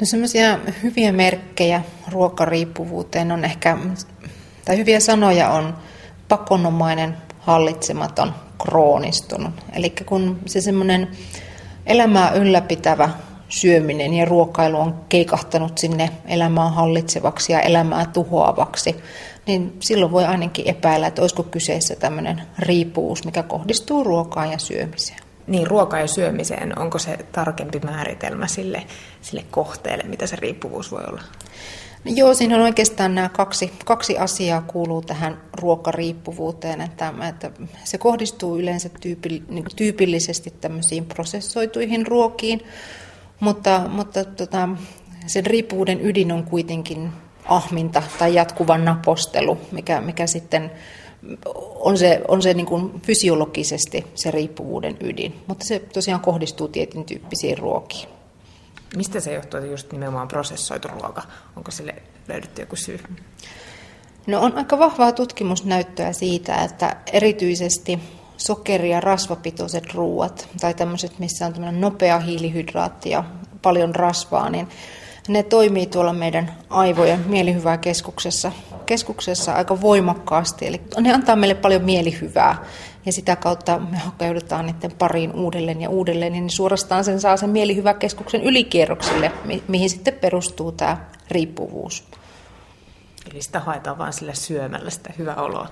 No semmoisia hyviä merkkejä ruokariippuvuuteen on ehkä, tai hyviä sanoja on pakonomainen, hallitsematon, kroonistunut. Eli kun se semmoinen elämää ylläpitävä syöminen ja ruokailu on keikahtanut sinne elämää hallitsevaksi ja elämää tuhoavaksi, niin silloin voi ainakin epäillä, että olisiko kyseessä tämmöinen riippuvuus, mikä kohdistuu ruokaan ja syömiseen. Niin, ruoka ja syömiseen, onko se tarkempi määritelmä sille, sille kohteelle, mitä se riippuvuus voi olla? No joo, siinä on oikeastaan nämä kaksi, kaksi asiaa kuuluu tähän ruokariippuvuuteen, että, että se kohdistuu yleensä tyypill, niin tyypillisesti tämmöisiin prosessoituihin ruokiin, mutta, mutta tota, sen riippuvuuden ydin on kuitenkin ahminta tai jatkuva napostelu, mikä, mikä sitten on se, on se niin kuin fysiologisesti se riippuvuuden ydin, mutta se tosiaan kohdistuu tietyn tyyppisiin ruokiin. Mistä se johtuu, että just nimenomaan prosessoitu ruoka? Onko sille löydetty joku syy? No on aika vahvaa tutkimusnäyttöä siitä, että erityisesti sokeri- ja rasvapitoiset ruuat tai tämmöiset, missä on tämmöinen nopea hiilihydraatti ja paljon rasvaa, niin ne toimii tuolla meidän aivojen mielihyvää keskuksessa, keskuksessa aika voimakkaasti. Eli ne antaa meille paljon mielihyvää ja sitä kautta me hakeudutaan niiden pariin uudelleen ja uudelleen, niin suorastaan sen saa sen mielihyväkeskuksen ylikierroksille, mi- mihin sitten perustuu tämä riippuvuus. Eli sitä haetaan vain sillä syömällä sitä hyvää oloa.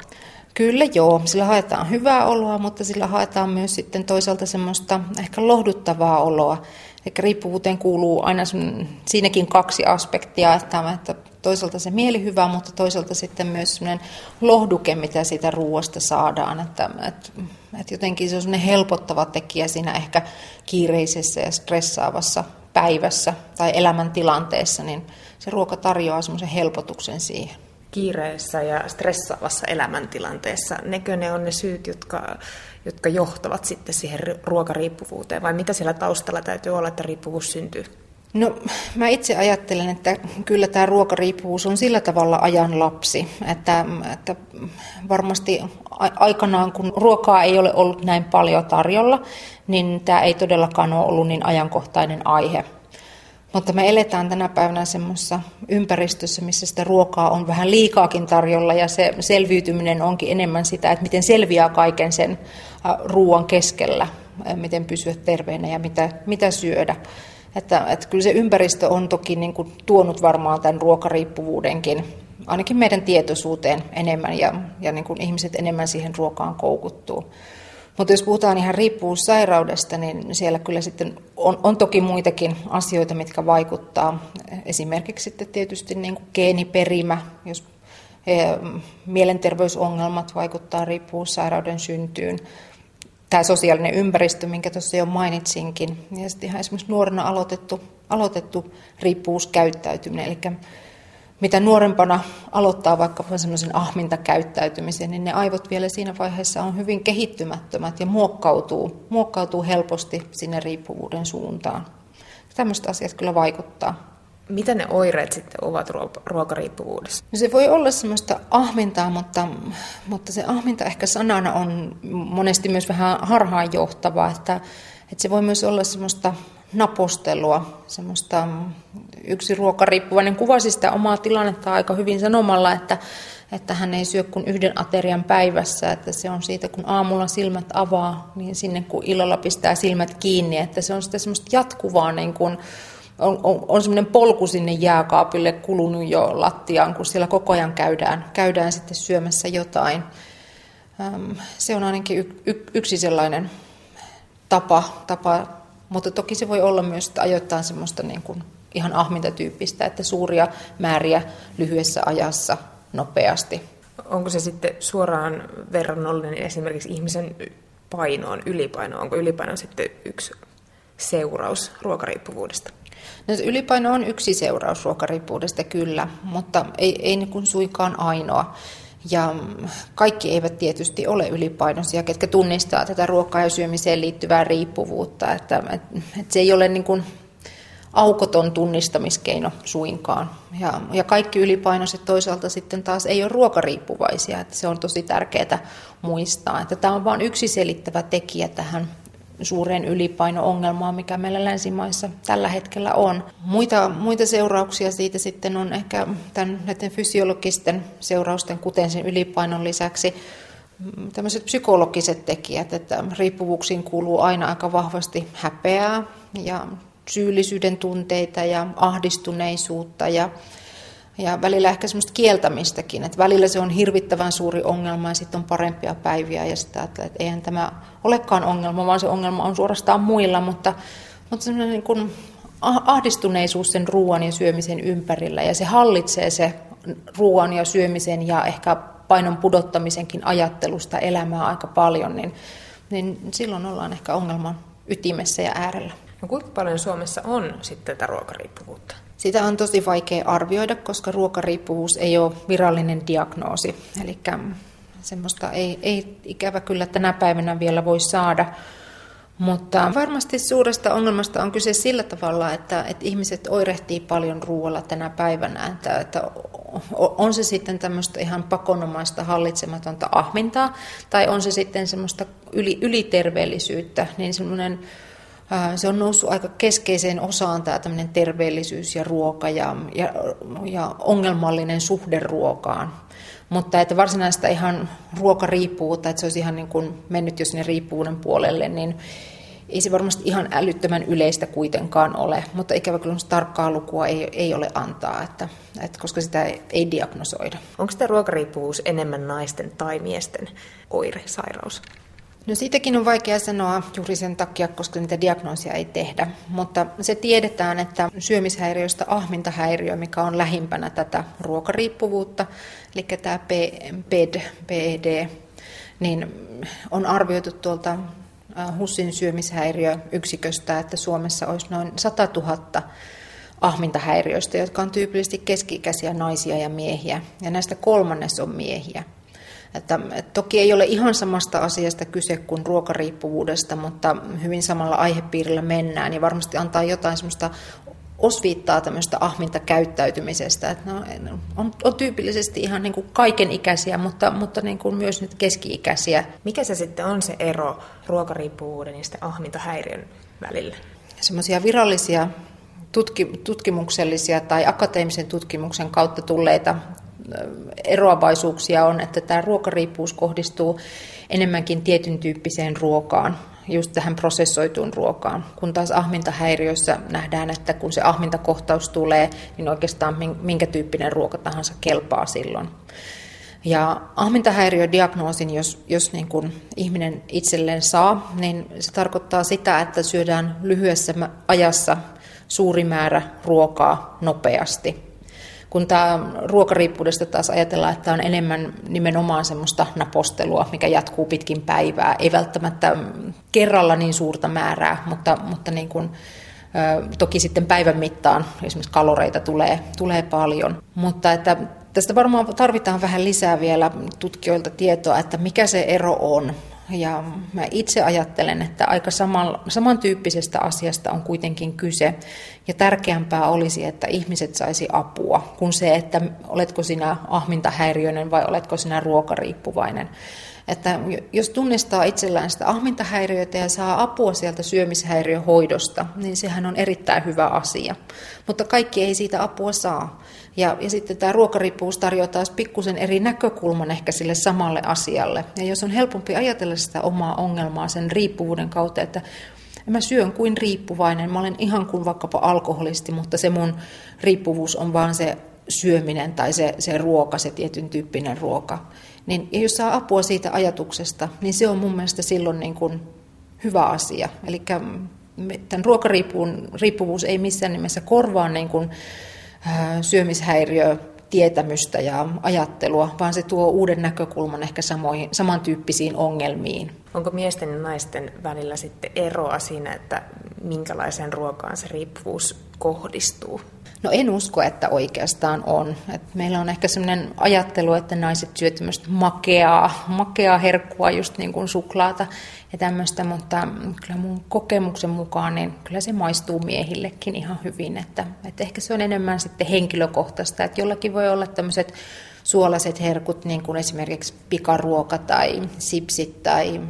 Kyllä joo, sillä haetaan hyvää oloa, mutta sillä haetaan myös sitten toisaalta semmoista ehkä lohduttavaa oloa. Eli riippuvuuteen kuuluu aina siinäkin kaksi aspektia, että, että toisaalta se mielihyvä, mutta toisaalta sitten myös semmoinen lohduke, mitä siitä ruoasta saadaan. Että, että, että jotenkin se on semmoinen helpottava tekijä siinä ehkä kiireisessä ja stressaavassa päivässä tai elämäntilanteessa, niin se ruoka tarjoaa semmoisen helpotuksen siihen kiireessä ja stressaavassa elämäntilanteessa, nekö ne on ne syyt, jotka, jotka johtavat sitten siihen ruokariippuvuuteen, vai mitä siellä taustalla täytyy olla, että riippuvuus syntyy? No mä itse ajattelen, että kyllä tämä ruokariippuvuus on sillä tavalla ajan lapsi, että, että varmasti aikanaan kun ruokaa ei ole ollut näin paljon tarjolla, niin tämä ei todellakaan ole ollut niin ajankohtainen aihe. Mutta me eletään tänä päivänä semmoisessa ympäristössä, missä sitä ruokaa on vähän liikaakin tarjolla ja se selviytyminen onkin enemmän sitä, että miten selviää kaiken sen ruoan keskellä, miten pysyä terveenä ja mitä, mitä syödä. Että, että kyllä se ympäristö on toki niin kuin tuonut varmaan tämän ruokariippuvuudenkin ainakin meidän tietoisuuteen enemmän ja, ja niin kuin ihmiset enemmän siihen ruokaan koukuttuu. Mutta jos puhutaan ihan riippuvuussairaudesta, niin siellä kyllä sitten on, on toki muitakin asioita, mitkä vaikuttaa. Esimerkiksi sitten tietysti niin kuin geeniperimä, jos e, mielenterveysongelmat vaikuttaa riippuvuussairauden syntyyn. Tämä sosiaalinen ympäristö, minkä tuossa jo mainitsinkin. Ja sitten ihan esimerkiksi nuorena aloitettu, aloitettu riippuvuuskäyttäytyminen, eli mitä nuorempana aloittaa vaikka semmoisen ahmintakäyttäytymisen, niin ne aivot vielä siinä vaiheessa on hyvin kehittymättömät ja muokkautuu, muokkautuu helposti sinne riippuvuuden suuntaan. Tämmöiset asiat kyllä vaikuttaa. Mitä ne oireet sitten ovat ruokariippuvuudessa? No se voi olla semmoista ahmintaa, mutta, mutta se ahminta ehkä sanana on monesti myös vähän harhaanjohtava, että, että se voi myös olla semmoista napostelua, semmoista yksi ruokariippuvainen kuvasi sitä omaa tilannetta aika hyvin sanomalla, että, että hän ei syö kuin yhden aterian päivässä, että se on siitä, kun aamulla silmät avaa, niin sinne kun illalla pistää silmät kiinni, että se on sitä semmoista jatkuvaa, niin kuin, on, on, on semmoinen polku sinne jääkaapille kulunut jo lattiaan, kun siellä koko ajan käydään, käydään sitten syömässä jotain. Se on ainakin yksi sellainen tapa, tapa mutta toki se voi olla myös että ajoittain semmoista niin kuin ihan ahmintatyyppistä, että suuria määriä lyhyessä ajassa nopeasti. Onko se sitten suoraan verrannollinen esimerkiksi ihmisen painoon, ylipaino? Onko ylipaino sitten yksi seuraus ruokariippuvuudesta? No, ylipaino on yksi seuraus ruokariippuvuudesta kyllä, mutta ei, ei niin kuin suinkaan ainoa. Ja kaikki eivät tietysti ole ylipainoisia, ketkä tunnistaa tätä ruokaa ja syömiseen liittyvää riippuvuutta. Että, että se ei ole niin kuin aukoton tunnistamiskeino suinkaan. Ja, ja kaikki ylipainoiset toisaalta sitten taas ei ole ruokariippuvaisia. Että se on tosi tärkeää muistaa, että tämä on vain yksi selittävä tekijä tähän suureen ylipaino-ongelmaan, mikä meillä länsimaissa tällä hetkellä on. Muita, muita seurauksia siitä sitten on ehkä tämän, näiden fysiologisten seurausten, kuten sen ylipainon lisäksi, tämmöiset psykologiset tekijät, että riippuvuuksiin kuuluu aina aika vahvasti häpeää ja syyllisyyden tunteita ja ahdistuneisuutta ja ja välillä ehkä semmoista kieltämistäkin, että välillä se on hirvittävän suuri ongelma ja sitten on parempia päiviä ja sitä, että, eihän tämä olekaan ongelma, vaan se ongelma on suorastaan muilla, mutta, mutta semmoinen niin kuin ahdistuneisuus sen ruoan ja syömisen ympärillä ja se hallitsee se ruoan ja syömisen ja ehkä painon pudottamisenkin ajattelusta elämää aika paljon, niin, niin silloin ollaan ehkä ongelman ytimessä ja äärellä. No kuinka paljon Suomessa on sitten tätä ruokariippuvuutta? Sitä on tosi vaikea arvioida, koska ruokariippuvuus ei ole virallinen diagnoosi. Eli semmoista ei, ei ikävä kyllä tänä päivänä vielä voi saada. Mutta varmasti suuresta ongelmasta on kyse sillä tavalla, että, että ihmiset oirehtii paljon ruoalla tänä päivänä. Että, että on se sitten tämmöistä ihan pakonomaista hallitsematonta ahmintaa, tai on se sitten semmoista yli, yliterveellisyyttä, niin semmoinen se on noussut aika keskeiseen osaan tämä terveellisyys ja ruoka ja, ja, ja ongelmallinen suhde ruokaan. Mutta että varsinaista ihan ruokariippuvuutta, että se olisi ihan niin kuin mennyt jo sinne riippuvuuden puolelle, niin ei se varmasti ihan älyttömän yleistä kuitenkaan ole, mutta ikävä kyllä tarkkaa lukua ei, ei ole antaa, että, että koska sitä ei, ei diagnosoida. Onko tämä ruokariippuvuus enemmän naisten tai miesten oire, sairaus? No siitäkin on vaikea sanoa juuri sen takia, koska niitä diagnoosia ei tehdä, mutta se tiedetään, että syömishäiriöstä ahmintahäiriö, mikä on lähimpänä tätä ruokariippuvuutta, eli tämä PED, PED, niin on arvioitu tuolta HUSin syömishäiriöyksiköstä, että Suomessa olisi noin 100 000 ahmintahäiriöistä, jotka on tyypillisesti keski-ikäisiä naisia ja miehiä, ja näistä kolmannes on miehiä. Että, että toki ei ole ihan samasta asiasta kyse kuin ruokariippuvuudesta, mutta hyvin samalla aihepiirillä mennään ja varmasti antaa jotain semmoista osviittaa tämmöistä ahminta käyttäytymisestä. Että no, on, on tyypillisesti ihan niin kuin kaikenikäisiä, mutta, mutta niin kuin myös nyt keski-ikäisiä. Mikä se sitten on se ero ruokariippuvuuden ja sitten ahmintahäiriön välillä? Semmoisia virallisia tutki, tutkimuksellisia tai akateemisen tutkimuksen kautta tulleita eroavaisuuksia on, että tämä ruokariippuus kohdistuu enemmänkin tietyn tyyppiseen ruokaan, just tähän prosessoituun ruokaan. Kun taas ahmintahäiriöissä nähdään, että kun se ahmintakohtaus tulee, niin oikeastaan minkä tyyppinen ruoka tahansa kelpaa silloin. Ja ahmintahäiriödiagnoosin, jos, jos niin kuin ihminen itselleen saa, niin se tarkoittaa sitä, että syödään lyhyessä ajassa suuri määrä ruokaa nopeasti – kun tämä ruokariippuudesta taas ajatellaan, että on enemmän nimenomaan semmoista napostelua, mikä jatkuu pitkin päivää. Ei välttämättä kerralla niin suurta määrää, mutta, mutta niin kuin, toki sitten päivän mittaan esimerkiksi kaloreita tulee, tulee paljon. Mutta että tästä varmaan tarvitaan vähän lisää vielä tutkijoilta tietoa, että mikä se ero on. Ja mä itse ajattelen, että aika saman, samantyyppisestä asiasta on kuitenkin kyse. Ja tärkeämpää olisi, että ihmiset saisi apua, kuin se, että oletko sinä ahmintahäiriöinen vai oletko sinä ruokariippuvainen. Että jos tunnistaa itsellään sitä ahmintahäiriötä ja saa apua sieltä syömishäiriöhoidosta, niin sehän on erittäin hyvä asia. Mutta kaikki ei siitä apua saa. Ja, ja sitten tämä ruokariippuvuus tarjoaa taas pikkusen eri näkökulman ehkä sille samalle asialle. Ja jos on helpompi ajatella sitä omaa ongelmaa sen riippuvuuden kautta, että mä syön kuin riippuvainen, mä olen ihan kuin vaikkapa alkoholisti, mutta se mun riippuvuus on vaan se syöminen tai se, se ruoka, se tietyn tyyppinen ruoka. Niin jos saa apua siitä ajatuksesta, niin se on mun mielestä silloin niin kuin hyvä asia. Eli tämän ruokariippuvuus ei missään nimessä korvaa niin kuin syömishäiriö tietämystä ja ajattelua, vaan se tuo uuden näkökulman ehkä samoihin, samantyyppisiin ongelmiin. Onko miesten ja naisten välillä sitten eroa siinä, että minkälaiseen ruokaan se riippuvuus kohdistuu? No en usko, että oikeastaan on. Et meillä on ehkä sellainen ajattelu, että naiset syövät tämmöistä makeaa, makeaa herkkua, just niin kuin suklaata ja tämmöistä, mutta kyllä mun kokemuksen mukaan niin kyllä se maistuu miehillekin ihan hyvin. Että, että ehkä se on enemmän sitten henkilökohtaista, että jollakin voi olla tämmöiset suolaiset herkut, niin kuin esimerkiksi pikaruoka tai sipsit tai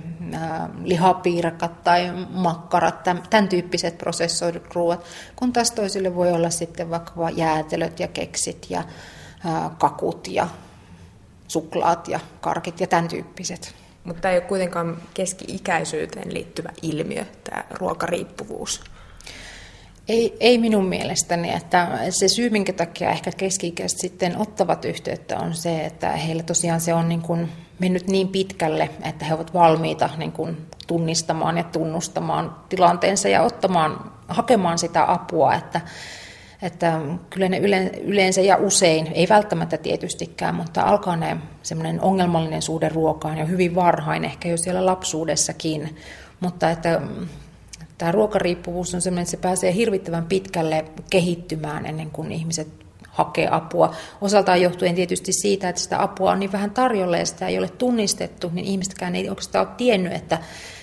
lihapiirakat tai makkarat, tämän tyyppiset prosessoidut ruoat, kun taas toisille voi olla sitten vaikka jäätelöt ja keksit ja kakut ja suklaat ja karkit ja tämän tyyppiset. Mutta tämä ei ole kuitenkaan keski-ikäisyyteen liittyvä ilmiö, tämä ruokariippuvuus. Ei, ei minun mielestäni, että se syy, minkä takia ehkä keski sitten ottavat yhteyttä, on se, että heillä tosiaan se on niin kuin mennyt niin pitkälle, että he ovat valmiita niin kuin tunnistamaan ja tunnustamaan tilanteensa ja ottamaan, hakemaan sitä apua, että, että kyllä ne yleensä ja usein, ei välttämättä tietystikään, mutta alkaa ne semmoinen ongelmallinen suhde ruokaan jo hyvin varhain, ehkä jo siellä lapsuudessakin, mutta että tämä ruokariippuvuus on sellainen, että se pääsee hirvittävän pitkälle kehittymään ennen kuin ihmiset hakee apua. Osaltaan johtuen tietysti siitä, että sitä apua on niin vähän tarjolla ja sitä ei ole tunnistettu, niin ihmistäkään ei oikeastaan ole tiennyt, että,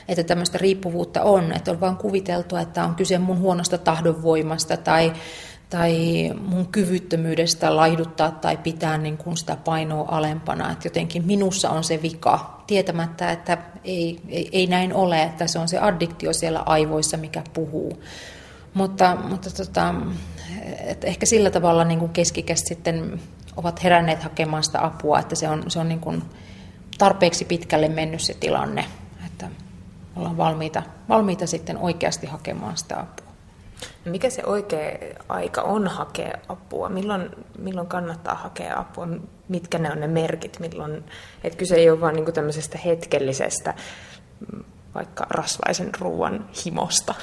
että tämmöistä riippuvuutta on. Että on vain kuviteltu, että on kyse mun huonosta tahdonvoimasta tai, tai mun kyvyttömyydestä laihduttaa tai pitää niin kuin sitä painoa alempana. Että jotenkin minussa on se vika, tietämättä, että ei, ei, ei näin ole, että se on se addiktio siellä aivoissa, mikä puhuu. Mutta, mutta tota, että ehkä sillä tavalla niin kuin keskikäs sitten ovat heränneet hakemaan sitä apua, että se on, se on niin kuin tarpeeksi pitkälle mennyt se tilanne, että ollaan valmiita, valmiita sitten oikeasti hakemaan sitä apua. Mikä se oikea aika on hakea apua? Milloin, milloin kannattaa hakea apua? Mitkä ne on ne merkit? Milloin, että kyse ei ole vain niin tämmöisestä hetkellisestä vaikka rasvaisen ruoan himosta.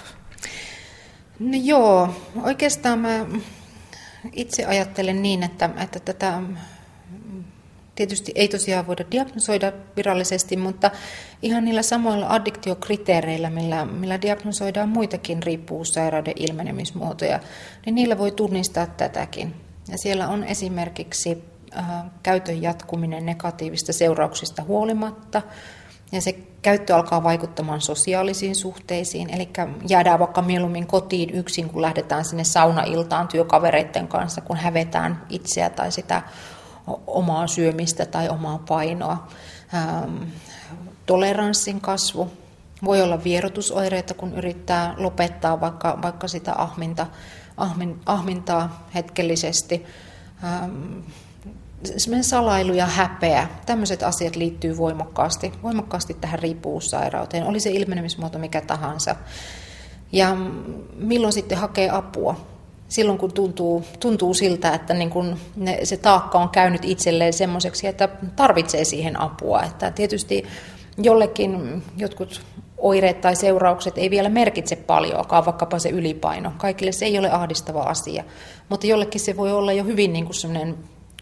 No joo, oikeastaan mä itse ajattelen niin, että, että tätä tietysti ei tosiaan voida diagnosoida virallisesti, mutta ihan niillä samoilla addiktiokriteereillä, millä, millä diagnosoidaan muitakin riippuvuussairauden ilmenemismuotoja, niin niillä voi tunnistaa tätäkin. Ja siellä on esimerkiksi äh, käytön jatkuminen negatiivista seurauksista huolimatta, ja se käyttö alkaa vaikuttamaan sosiaalisiin suhteisiin, eli jäädään vaikka mieluummin kotiin yksin, kun lähdetään sinne saunailtaan työkavereiden kanssa, kun hävetään itseä tai sitä omaa syömistä tai omaa painoa. Ähm, toleranssin kasvu. Voi olla vierotusoireita, kun yrittää lopettaa vaikka, vaikka sitä ahminta, ahmin, ahmintaa hetkellisesti. Ähm, semmoinen salailu ja häpeä, tämmöiset asiat liittyy voimakkaasti, voimakkaasti tähän riippuvuussairauteen, oli se ilmenemismuoto mikä tahansa. Ja milloin sitten hakee apua? Silloin kun tuntuu, tuntuu siltä, että niin kun ne, se taakka on käynyt itselleen semmoiseksi, että tarvitsee siihen apua. Että tietysti jollekin jotkut oireet tai seuraukset ei vielä merkitse paljoakaan, vaikkapa se ylipaino. Kaikille se ei ole ahdistava asia, mutta jollekin se voi olla jo hyvin niin kuin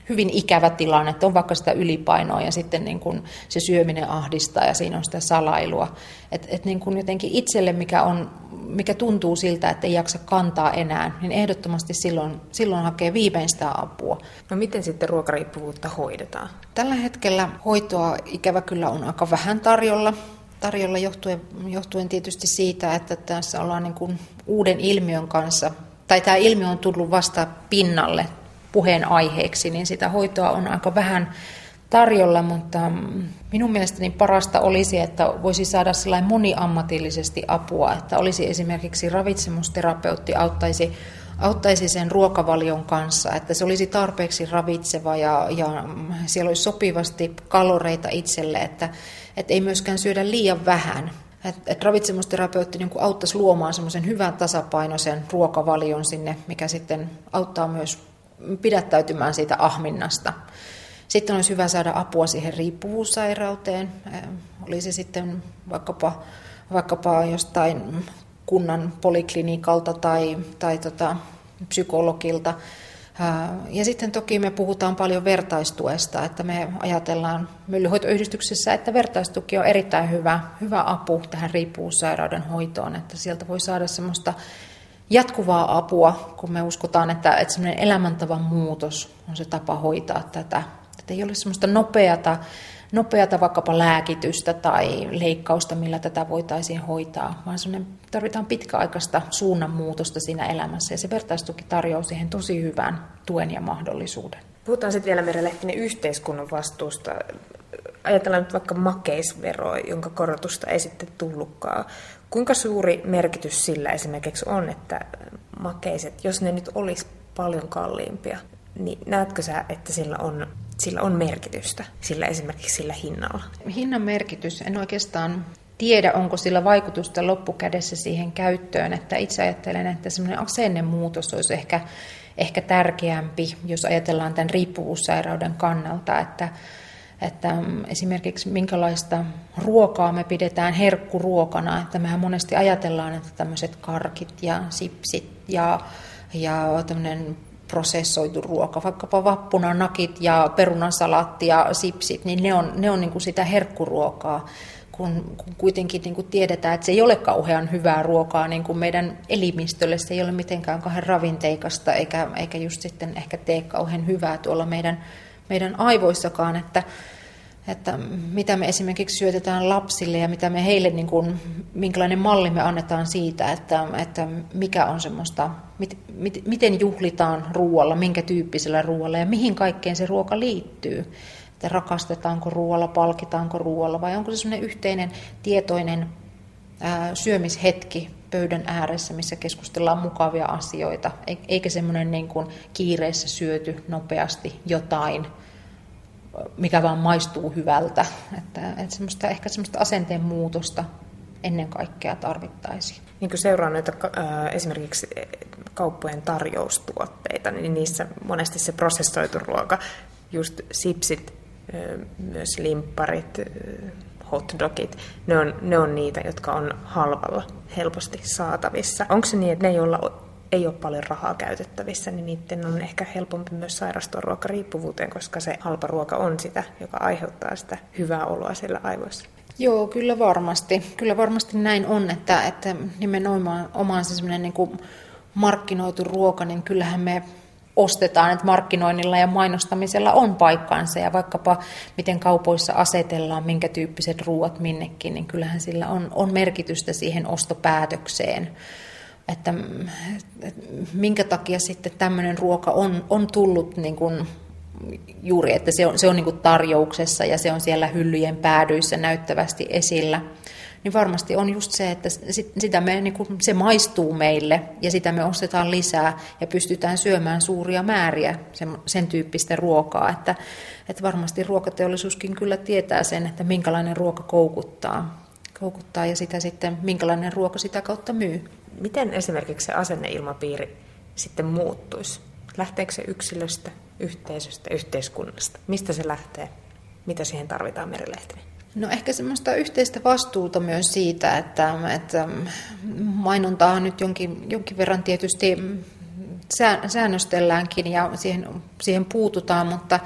hyvin ikävä tilanne, että on vaikka sitä ylipainoa ja sitten niin kuin se syöminen ahdistaa ja siinä on sitä salailua. Että et niin kuin jotenkin itselle, mikä, on, mikä tuntuu siltä, että ei jaksa kantaa enää, niin ehdottomasti silloin, silloin hakee viimein sitä apua. No miten sitten ruokariippuvuutta hoidetaan? Tällä hetkellä hoitoa ikävä kyllä on aika vähän tarjolla tarjolla johtuen, johtuen tietysti siitä, että tässä ollaan niin kuin uuden ilmiön kanssa, tai tämä ilmiö on tullut vasta pinnalle puheenaiheeksi, niin sitä hoitoa on aika vähän tarjolla, mutta minun mielestäni parasta olisi, että voisi saada sellainen moniammatillisesti apua, että olisi esimerkiksi ravitsemusterapeutti auttaisi, auttaisi sen ruokavalion kanssa, että se olisi tarpeeksi ravitseva ja, ja siellä olisi sopivasti kaloreita itselle, että, että ei myöskään syödä liian vähän. Että et ravitsemusterapeutti niin auttaisi luomaan semmoisen hyvän tasapainoisen ruokavalion sinne, mikä sitten auttaa myös pidättäytymään siitä ahminnasta. Sitten olisi hyvä saada apua siihen riippuvuussairauteen. Oli se sitten vaikkapa, vaikkapa jostain kunnan poliklinikalta tai, tai tota, psykologilta. Ja sitten toki me puhutaan paljon vertaistuesta, että me ajatellaan Myllyhoitoyhdistyksessä, että vertaistuki on erittäin hyvä, hyvä apu tähän riippuvuussairauden hoitoon, että sieltä voi saada semmoista jatkuvaa apua, kun me uskotaan, että, että semmoinen elämäntavan muutos on se tapa hoitaa tätä. Että ei ole semmoista nopeata, nopeata vaikkapa lääkitystä tai leikkausta, millä tätä voitaisiin hoitaa, vaan tarvitaan pitkäaikaista suunnanmuutosta siinä elämässä ja se vertaistuki tarjoaa siihen tosi hyvän tuen ja mahdollisuuden. Puhutaan sitten vielä Merja Lehtinen yhteiskunnan vastuusta. Ajatellaan nyt vaikka makeisveroa, jonka korotusta ei sitten tullutkaan. Kuinka suuri merkitys sillä esimerkiksi on, että makeiset, jos ne nyt olisi paljon kalliimpia, niin näetkö sä, että sillä on, sillä on merkitystä, sillä esimerkiksi sillä hinnalla? Hinnan merkitys, en oikeastaan tiedä, onko sillä vaikutusta loppukädessä siihen käyttöön, että itse ajattelen, että semmoinen asennemuutos olisi ehkä, ehkä tärkeämpi, jos ajatellaan tämän riippuvuussairauden kannalta, että, että esimerkiksi minkälaista ruokaa me pidetään herkkuruokana, että mehän monesti ajatellaan, että tämmöiset karkit ja sipsit ja, ja tämmöinen prosessoitu ruoka, vaikkapa vappuna nakit ja perunasalaatti ja sipsit, niin ne on, ne on niin kuin sitä herkkuruokaa, kun, kun kuitenkin niin kuin tiedetään, että se ei ole kauhean hyvää ruokaa niin kuin meidän elimistölle, se ei ole mitenkään kauhean ravinteikasta, eikä, eikä just sitten ehkä tee kauhean hyvää tuolla meidän, meidän aivoissakaan, että, että mitä me esimerkiksi syötetään lapsille ja mitä me heille, niin kuin, minkälainen malli me annetaan siitä, että, että mikä on semmoista, mit, mit, miten juhlitaan ruoalla, minkä tyyppisellä ruoalla ja mihin kaikkeen se ruoka liittyy. Että rakastetaanko ruoalla, palkitaanko ruoalla vai onko se semmoinen yhteinen tietoinen ää, syömishetki pöydän ääressä, missä keskustellaan mukavia asioita, eikä semmoinen niin kuin kiireessä syöty nopeasti jotain – mikä vaan maistuu hyvältä. Että, että semmoista, ehkä semmoista asenteen muutosta ennen kaikkea tarvittaisiin. Niin kuin seuraa näitä esimerkiksi kauppojen tarjoustuotteita, niin niissä monesti se prosessoitu ruoka, just sipsit, myös limpparit, hotdogit, ne on, ne on niitä, jotka on halvalla helposti saatavissa. Onko se niin, että ne, joilla ei ole paljon rahaa käytettävissä, niin niiden on ehkä helpompi myös sairastua ruokariippuvuuteen, koska se halpa ruoka on sitä, joka aiheuttaa sitä hyvää oloa siellä aivoissa. Joo, kyllä varmasti. Kyllä varmasti näin on, että, että nimenomaan omaan se semmoinen niin markkinoitu ruoka, niin kyllähän me ostetaan, että markkinoinnilla ja mainostamisella on paikkansa ja vaikkapa miten kaupoissa asetellaan, minkä tyyppiset ruoat minnekin, niin kyllähän sillä on, on merkitystä siihen ostopäätökseen. Että, että minkä takia sitten tämmöinen ruoka on, on tullut niin kuin juuri, että se on, se on niin kuin tarjouksessa ja se on siellä hyllyjen päädyissä näyttävästi esillä, niin varmasti on just se, että sitä me, niin kuin, se maistuu meille ja sitä me ostetaan lisää ja pystytään syömään suuria määriä sen, sen tyyppistä ruokaa, että, että varmasti ruokateollisuuskin kyllä tietää sen, että minkälainen ruoka koukuttaa, koukuttaa ja sitä sitten minkälainen ruoka sitä kautta myy. Miten esimerkiksi se asenneilmapiiri sitten muuttuisi? Lähteekö se yksilöstä, yhteisöstä, yhteiskunnasta? Mistä se lähtee? Mitä siihen tarvitaan merilehtinen? No ehkä semmoista yhteistä vastuuta myös siitä, että, että mainontaa nyt jonkin, jonkin verran tietysti säännöstelläänkin ja siihen, siihen puututaan, mutta,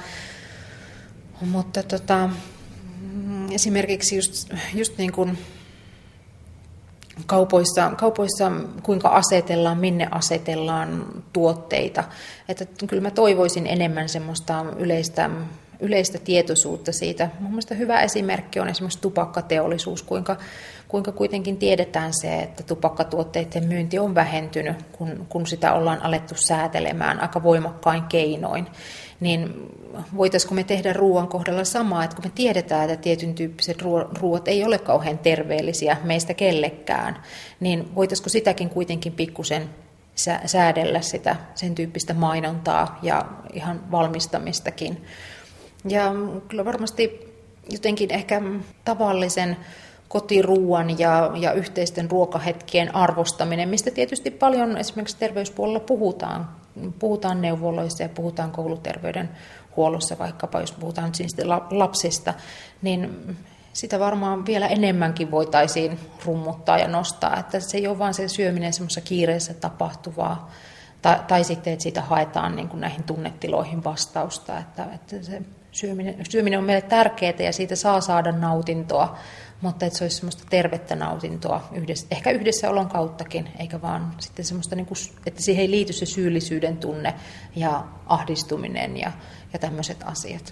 mutta tota, esimerkiksi just, just niin kuin kaupoissa, kaupoissa kuinka asetellaan, minne asetellaan tuotteita. Että kyllä mä toivoisin enemmän semmoista yleistä, yleistä tietoisuutta siitä. Mun mielestä hyvä esimerkki on esimerkiksi tupakkateollisuus, kuinka, kuinka kuitenkin tiedetään se, että tupakkatuotteiden myynti on vähentynyt, kun, kun sitä ollaan alettu säätelemään aika voimakkain keinoin niin voitaisiko me tehdä ruoan kohdalla samaa, että kun me tiedetään, että tietyn tyyppiset ruoat ei ole kauhean terveellisiä meistä kellekään, niin voitaisiko sitäkin kuitenkin pikkusen säädellä sitä sen tyyppistä mainontaa ja ihan valmistamistakin. Ja kyllä varmasti jotenkin ehkä tavallisen kotiruuan ja, ja yhteisten ruokahetkien arvostaminen, mistä tietysti paljon esimerkiksi terveyspuolella puhutaan. Puhutaan neuvoloissa ja puhutaan kouluterveydenhuollossa, vaikkapa jos puhutaan siis lapsista, niin sitä varmaan vielä enemmänkin voitaisiin rummuttaa ja nostaa, että se ei ole vain se syöminen semmoisessa kiireessä tapahtuvaa, tai, tai sitten, että siitä haetaan niin kuin näihin tunnetiloihin vastausta, että, että se syöminen, syöminen on meille tärkeää ja siitä saa saada nautintoa, mutta että se olisi semmoista tervettä nautintoa, yhdessä, ehkä yhdessäolon kauttakin, eikä vaan sitten semmoista, niin kuin, että siihen ei liity se syyllisyyden tunne ja ahdistuminen ja, ja tämmöiset asiat.